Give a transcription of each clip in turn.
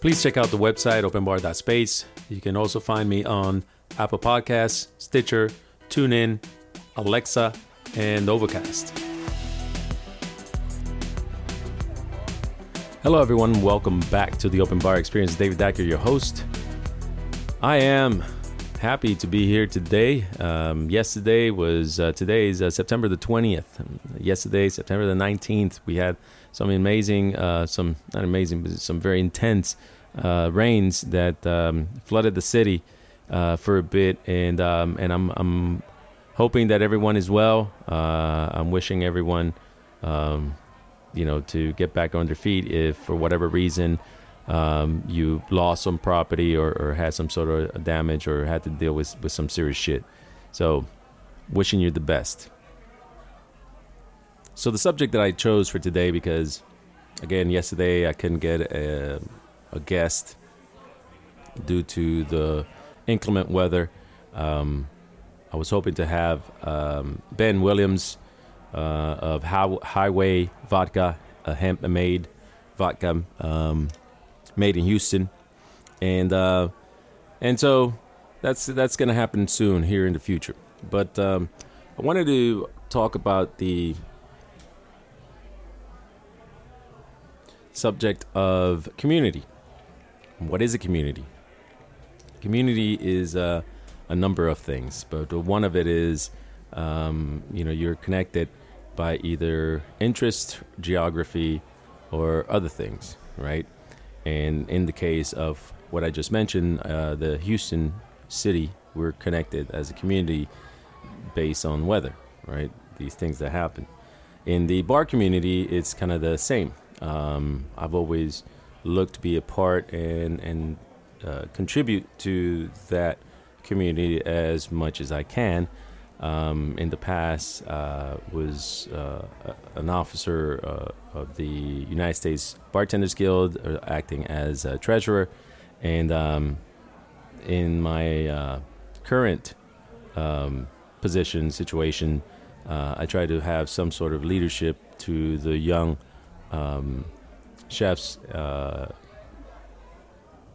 Please check out the website openbar.space. You can also find me on Apple Podcasts, Stitcher, TuneIn, Alexa, and Overcast. Hello, everyone. Welcome back to the Open Bar Experience. David Dacker, your host. I am happy to be here today. Um, yesterday was uh, today is uh, September the twentieth. Yesterday, September the nineteenth, we had some amazing, uh, some not amazing, but some very intense uh, rains that um, flooded the city uh, for a bit, and um, and I'm I'm hoping that everyone is well. Uh, I'm wishing everyone, um, you know, to get back on their feet if for whatever reason um, you lost some property or, or, had some sort of damage or had to deal with, with some serious shit. So, wishing you the best. So, the subject that I chose for today, because again, yesterday I couldn't get a, a guest due to the inclement weather. Um, I was hoping to have um, Ben Williams uh, of Highway Vodka, a hemp made vodka. Um, made in Houston, and uh, and so that's that's going to happen soon here in the future. But um, I wanted to talk about the subject of community. What is a community? Community is uh, a number of things, but one of it is um, you know you're connected by either interest, geography, or other things, right? And in the case of what I just mentioned, uh, the Houston city, we're connected as a community based on weather, right? These things that happen. In the bar community, it's kind of the same. Um, I've always looked to be a part and and uh, contribute to that community as much as I can. Um, in the past, uh, was uh, an officer uh, of the United States Bartenders Guild, uh, acting as treasurer, and um, in my uh, current um, position situation, uh, I try to have some sort of leadership to the young um, chefs,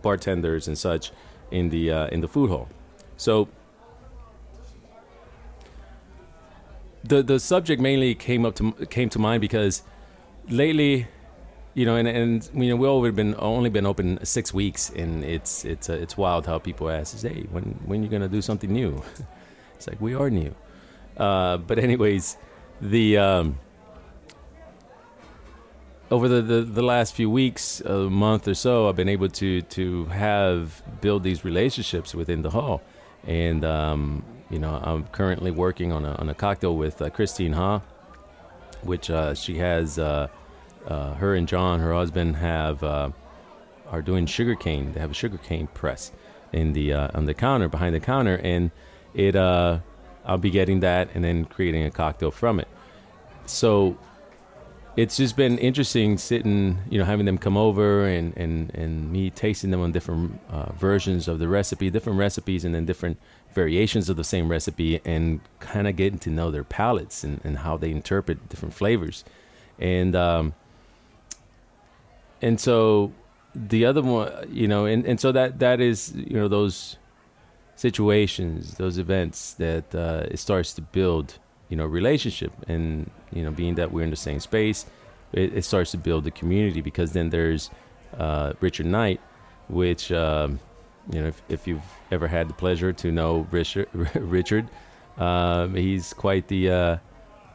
bartenders, and such in the in the food hall. So the the subject mainly came up to came to mind because lately, you know, and and you know we all been only been open six weeks, and it's it's uh, it's wild how people ask, "Hey, when when you gonna do something new?" it's like we are new. Uh, but anyways, the um, over the, the, the last few weeks, a month or so, I've been able to to have build these relationships within the hall, and um, you know, I'm currently working on a, on a cocktail with uh, Christine Ha, which uh, she has. Uh, uh, her and John, her husband, have uh, are doing sugarcane. They have a sugarcane press in the on the counter behind the counter, and it. I'll be getting that and then creating a cocktail from it. So it's just been interesting sitting, you know, having them come over and, and, and me tasting them on different uh, versions of the recipe, different recipes, and then different variations of the same recipe, and kind of getting to know their palates and, and how they interpret different flavors. And, um, and so the other one, you know, and, and so that, that is, you know, those situations, those events that uh, it starts to build you know relationship. And you know being that we're in the same space it, it starts to build the community because then there's uh, richard knight which um, you know if, if, you've ever had the pleasure to know richard richard um, he's quite the uh,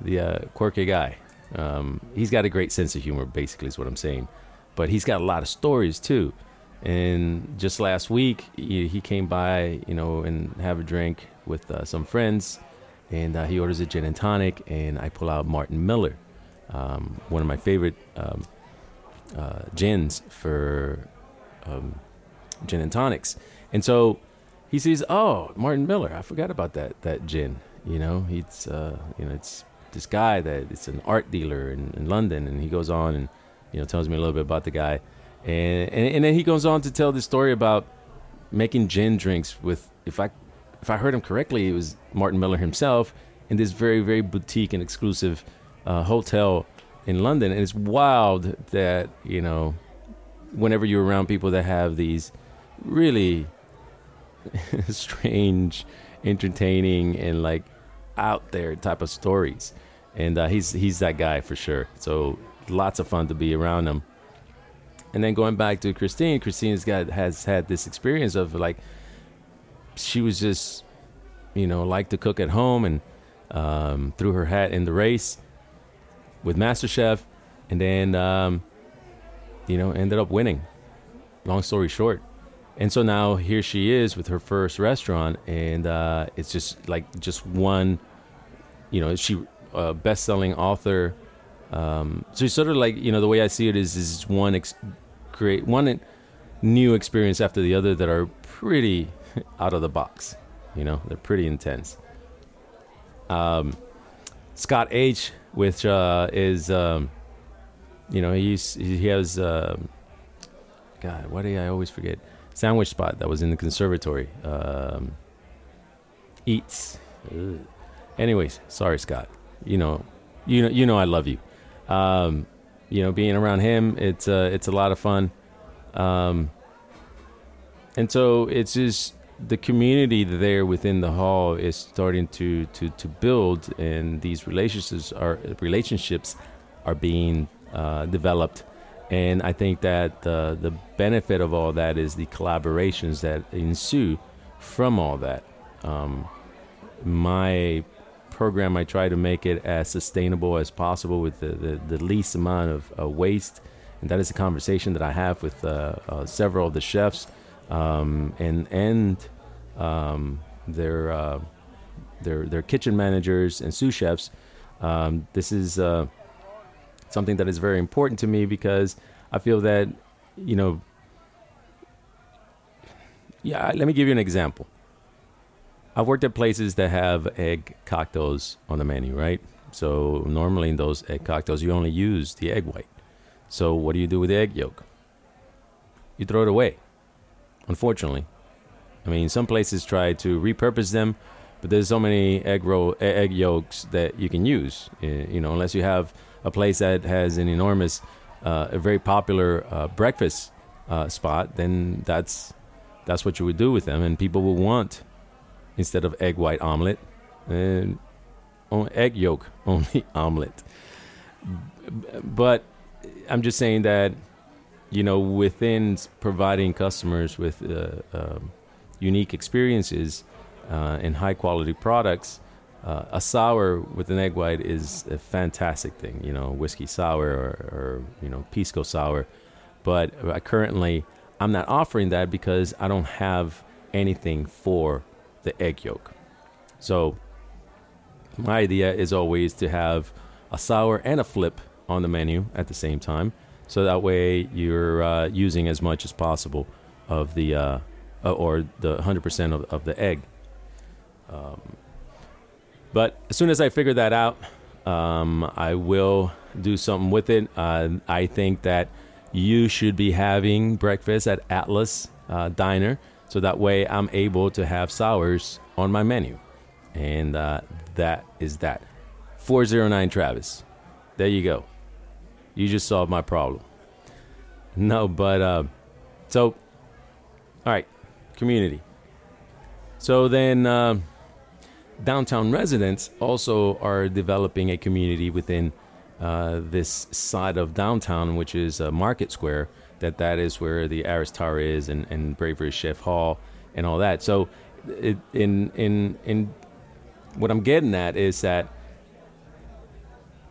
the uh, quirky guy. Um, he's got a great sense of humor basically is what i'm saying. But he's got a lot of stories too. And just last week he, he came by you know and have a drink with uh, some friends and uh, he orders a gin and tonic, and I pull out Martin Miller, um, one of my favorite um, uh, gins for um, gin and tonics. And so he says, "Oh, Martin Miller, I forgot about that that gin. You know, he's uh, you know it's this guy that it's an art dealer in, in London." And he goes on and you know tells me a little bit about the guy, and, and and then he goes on to tell the story about making gin drinks with if I if I heard him correctly, it was Martin Miller himself in this very, very boutique and exclusive uh, hotel in London. And it's wild that, you know, whenever you're around people that have these really strange, entertaining, and like out there type of stories. And uh, he's he's that guy for sure. So lots of fun to be around him. And then going back to Christine, Christine's got has had this experience of like she was just you know liked to cook at home and um, threw her hat in the race with MasterChef, and then um, you know ended up winning. Long story short, and so now here she is with her first restaurant, and uh, it's just like just one, you know, she uh, best-selling author. Um, so it's sort of like you know the way I see it is is one ex- create one new experience after the other that are pretty out of the box. You know, they're pretty intense. Um, Scott H, which uh, is, um, you know, he's he has, uh, God, why do I always forget? Sandwich spot that was in the conservatory. Um, eats. Ugh. Anyways, sorry, Scott. You know, you know, you know, I love you. Um, you know, being around him, it's uh, it's a lot of fun. Um, and so it's just the community there within the hall is starting to to to build, and these relationships are relationships are being uh, developed. And I think that the the benefit of all that is the collaborations that ensue from all that. Um, my program, I try to make it as sustainable as possible with the, the, the least amount of uh, waste. And that is a conversation that I have with uh, uh, several of the chefs um, and and um, their uh, their their kitchen managers and sous chefs. Um, this is uh, something that is very important to me because I feel that you know. Yeah, let me give you an example. I've worked at places that have egg cocktails on the menu, right? So normally in those egg cocktails, you only use the egg white. So what do you do with the egg yolk? You throw it away unfortunately. I mean, some places try to repurpose them, but there's so many egg roll egg yolks that you can use. You know, unless you have a place that has an enormous, uh, a very popular uh, breakfast uh, spot, then that's that's what you would do with them, and people will want instead of egg white omelet, and egg yolk only omelet. But I'm just saying that you know, within providing customers with uh, uh, unique experiences uh, and high quality products, uh, a sour with an egg white is a fantastic thing. You know, whiskey sour or, or you know pisco sour, but currently I'm not offering that because I don't have anything for the egg yolk. So my idea is always to have a sour and a flip on the menu at the same time so that way you're uh, using as much as possible of the uh, uh or the 100% of, of the egg. Um, but as soon as I figure that out, um, I will do something with it. Uh, I think that you should be having breakfast at Atlas uh, Diner, so that way I'm able to have sours on my menu, and uh, that is that. 409 Travis. There you go. You just solved my problem. No, but uh, so, all right, community. So then, uh, downtown residents also are developing a community within uh, this side of downtown, which is uh, Market Square. That that is where the Aris Tower is, and and Bravery Chef Hall, and all that. So, it, in in in what I'm getting at is that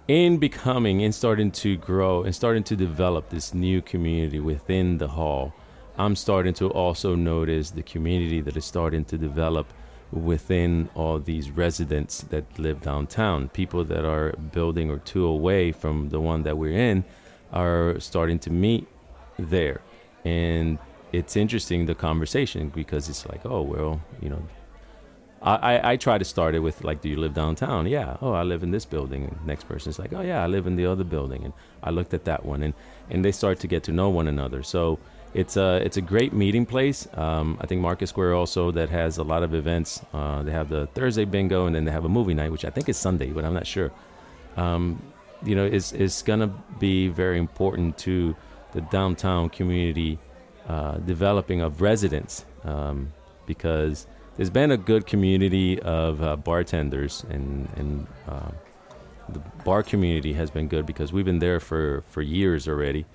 in becoming and starting to grow and starting to develop this new community within the hall, I'm starting to also notice the community that is starting to develop within all these residents that live downtown. People that are building or two away from the one that we're in are starting to meet there. And it's interesting the conversation because it's like, oh, well, you know, I, I, try to start it with like, do you live downtown? Yeah. Oh, I live in this building. And next person's like, oh yeah, I live in the other building, and I looked at that one, and and they start to get to know one another. So it's a it's a great meeting place. Um, I think Market Square also that has a lot of events. Uh, they have the Thursday bingo, and then they have a movie night, which I think is Sunday, but I'm not sure. Um, you know, it's it's gonna be very important to the downtown community uh, developing of residents um, because there's been a good community of uh, bartenders and and uh, the bar community has been good because we've been there for for years already.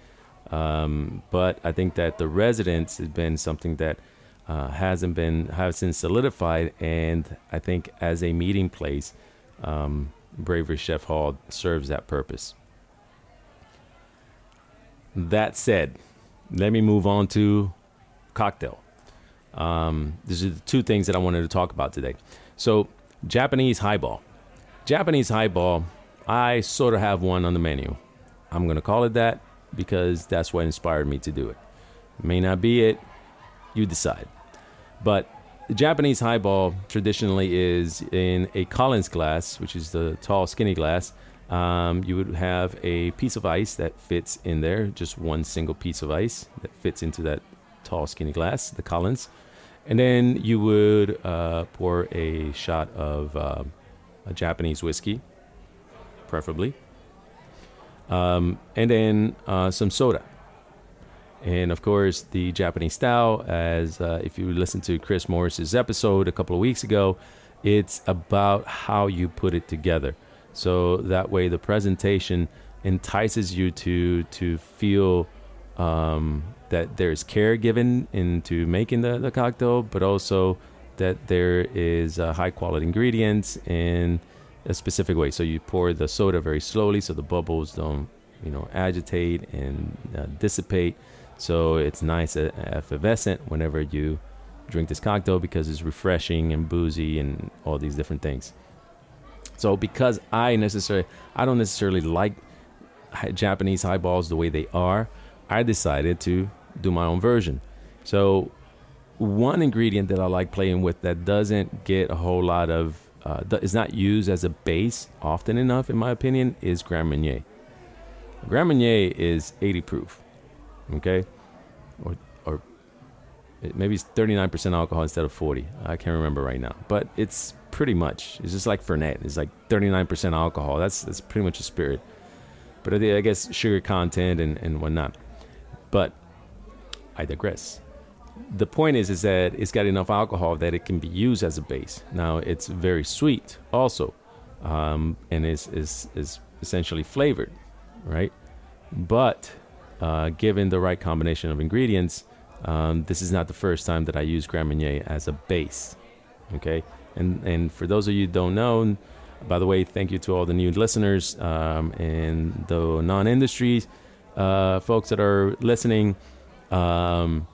Um, but I think that the residents has been something that uh, hasn't been hasn't solidified, and I think as a meeting place, um, Bravery Chef Hall serves that purpose. That said, let me move on to cocktail. Um, these are the two things that I wanted to talk about today. So, Japanese highball. Japanese highball, I sort of have one on the menu. I'm going to call it that because that's what inspired me to do it. May not be it, you decide. But the Japanese highball traditionally is in a Collins glass, which is the tall, skinny glass. Um, you would have a piece of ice that fits in there, just one single piece of ice that fits into that tall, skinny glass, the Collins. And then you would uh, pour a shot of uh, a Japanese whiskey, preferably, um, and then uh, some soda. And of course, the Japanese style, as uh, if you listen to Chris Morris's episode a couple of weeks ago, it's about how you put it together. So that way, the presentation entices you to to feel um, that there's care given into making the, the cocktail, but also that there is uh, high quality ingredients in a specific way. So you pour the soda very slowly, so the bubbles don't you know agitate and uh, dissipate so it's nice, uh, effervescent whenever you drink this cocktail because it's refreshing and boozy and all these different things. So because I necessarily, I don't necessarily like Japanese highballs the way they are, I decided to do my own version. So one ingredient that I like playing with that doesn't get a whole lot of, uh, is not used as a base often enough, in my opinion, is Grand Marnier. Grand Marnier is 80 proof okay, or or maybe it's 39% alcohol instead of 40. I can't remember right now, but it's pretty much it's just like Fernet. It's like 39% alcohol. That's that's pretty much a spirit, but I guess sugar content and and whatnot. But I digress. The point is, is that it's got enough alcohol that it can be used as a base. Now it's very sweet also, um, and is is is essentially flavored, right? But uh, given the right combination of ingredients, um, this is not the first time that I use Grand Marnier as a base. Okay, and and for those of you who don't know, by the way, thank you to all the new listeners um, and the non-industry uh, folks that are listening. Um,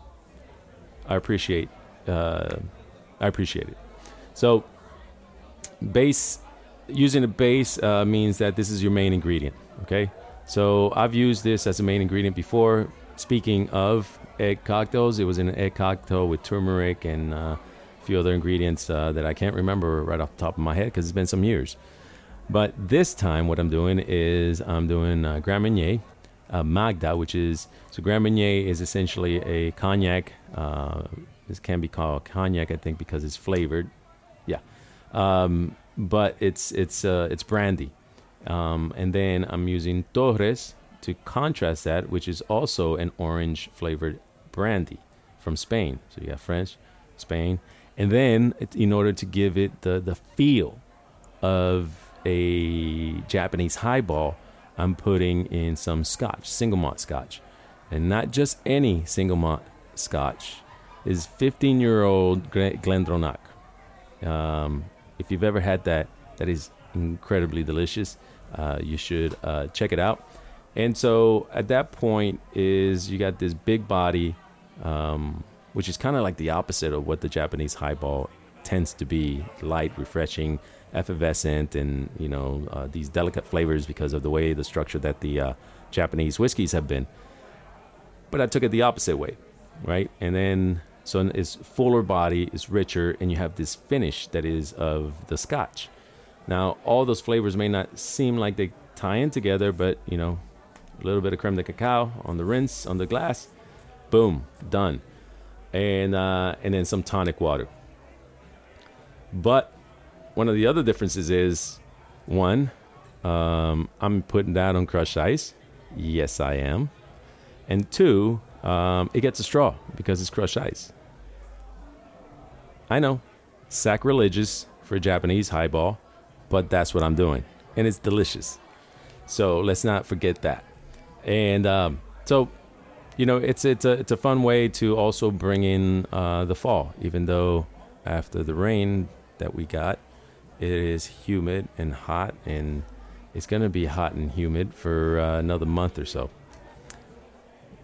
I appreciate uh, I appreciate it. So, base using a base uh, means that this is your main ingredient. Okay, so I've used this as a main ingredient before. Speaking of egg cocktails, it was an egg cocktail with turmeric and uh, a few other ingredients uh, that I can't remember right off the top of my head because it's been some years. But this time, what I'm doing is I'm doing uh, Grand Marnier, uh, Magda, which is so Grand Marnier is essentially a cognac. Uh, this can be called cognac, I think, because it's flavored. Yeah, um, but it's it's uh, it's brandy. Um, and then I'm using Torres to contrast that, which is also an orange flavored brandy from Spain. So you have French, Spain. And then in order to give it the, the feel of a Japanese highball, I'm putting in some scotch, single malt scotch. And not just any single malt scotch, is 15 year old Glendronach. Um, if you've ever had that, that is incredibly delicious. Uh, you should uh, check it out. And so at that point is you got this big body, um, which is kind of like the opposite of what the Japanese highball tends to be: light, refreshing, effervescent, and you know uh, these delicate flavors because of the way the structure that the uh, Japanese whiskeys have been. But I took it the opposite way, right? And then so it's fuller body, it's richer, and you have this finish that is of the Scotch. Now, all those flavors may not seem like they tie in together, but you know, a little bit of creme de cacao on the rinse on the glass, boom, done, and uh, and then some tonic water. But one of the other differences is one, um, I'm putting that on crushed ice. Yes, I am. and two, um, it gets a straw because it's crushed ice. I know, sacrilegious for a Japanese highball, but that's what I'm doing, and it's delicious. So let's not forget that. And um, so, you know, it's it's a it's a fun way to also bring in uh, the fall, even though after the rain that we got, it is humid and hot, and it's gonna be hot and humid for uh, another month or so.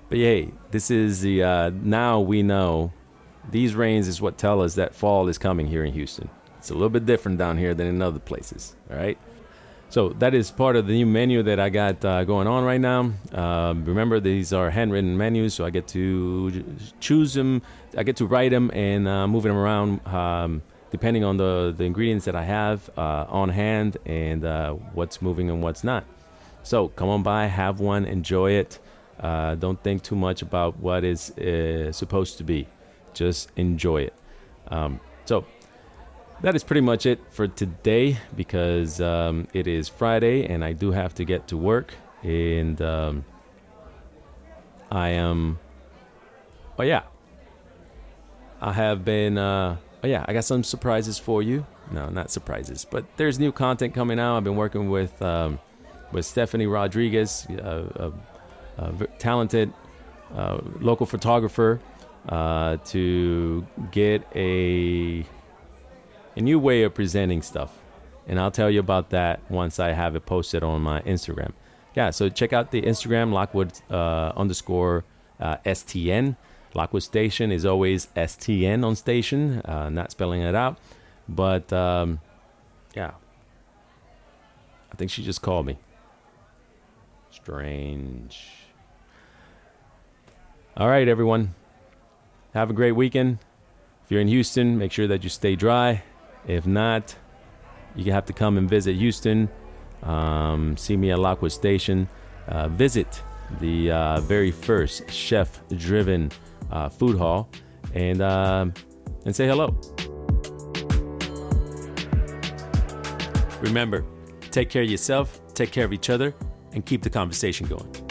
But hey, this is the uh, now we know these rains is what tell us that fall is coming here in Houston. It's a little bit different down here than in other places. All right. So that is part of the new menu that I got uh, going on right now. Um, remember, these are handwritten menus, so I get to choose them, I get to write them and uh, move them around um, depending on the, the ingredients that I have uh, on hand and uh, what's moving and what's not. So come on by, have one, enjoy it. Uh, don't think too much about what is uh, supposed to be. Just enjoy it. Um, so that is pretty much it for today because um, it is Friday and I do have to get to work. And um, I am. Oh, yeah. I have been. Oh, yeah. I got some surprises for you. No, not surprises, but there's new content coming out. I've been working with um, with Stephanie Rodriguez, a, a, a talented uh, local photographer, uh, to get a a new way of presenting stuff. And I'll tell you about that once I have it posted on my Instagram. Yeah, so check out the Instagram, Lockwood uh, underscore uh, STN. Lockwood Station is always STN on station, uh, not spelling it out. But um, yeah, I think she just called me. Strange. All right, everyone. Have a great weekend. If you're in Houston, make sure that you stay dry. If not, you have to come and visit Houston. Um, see me at Lockwood Station. Uh, visit the uh, very first chef-driven uh, food hall, and uh, and say hello. Remember, take care of yourself, take care of each other, and keep the conversation going.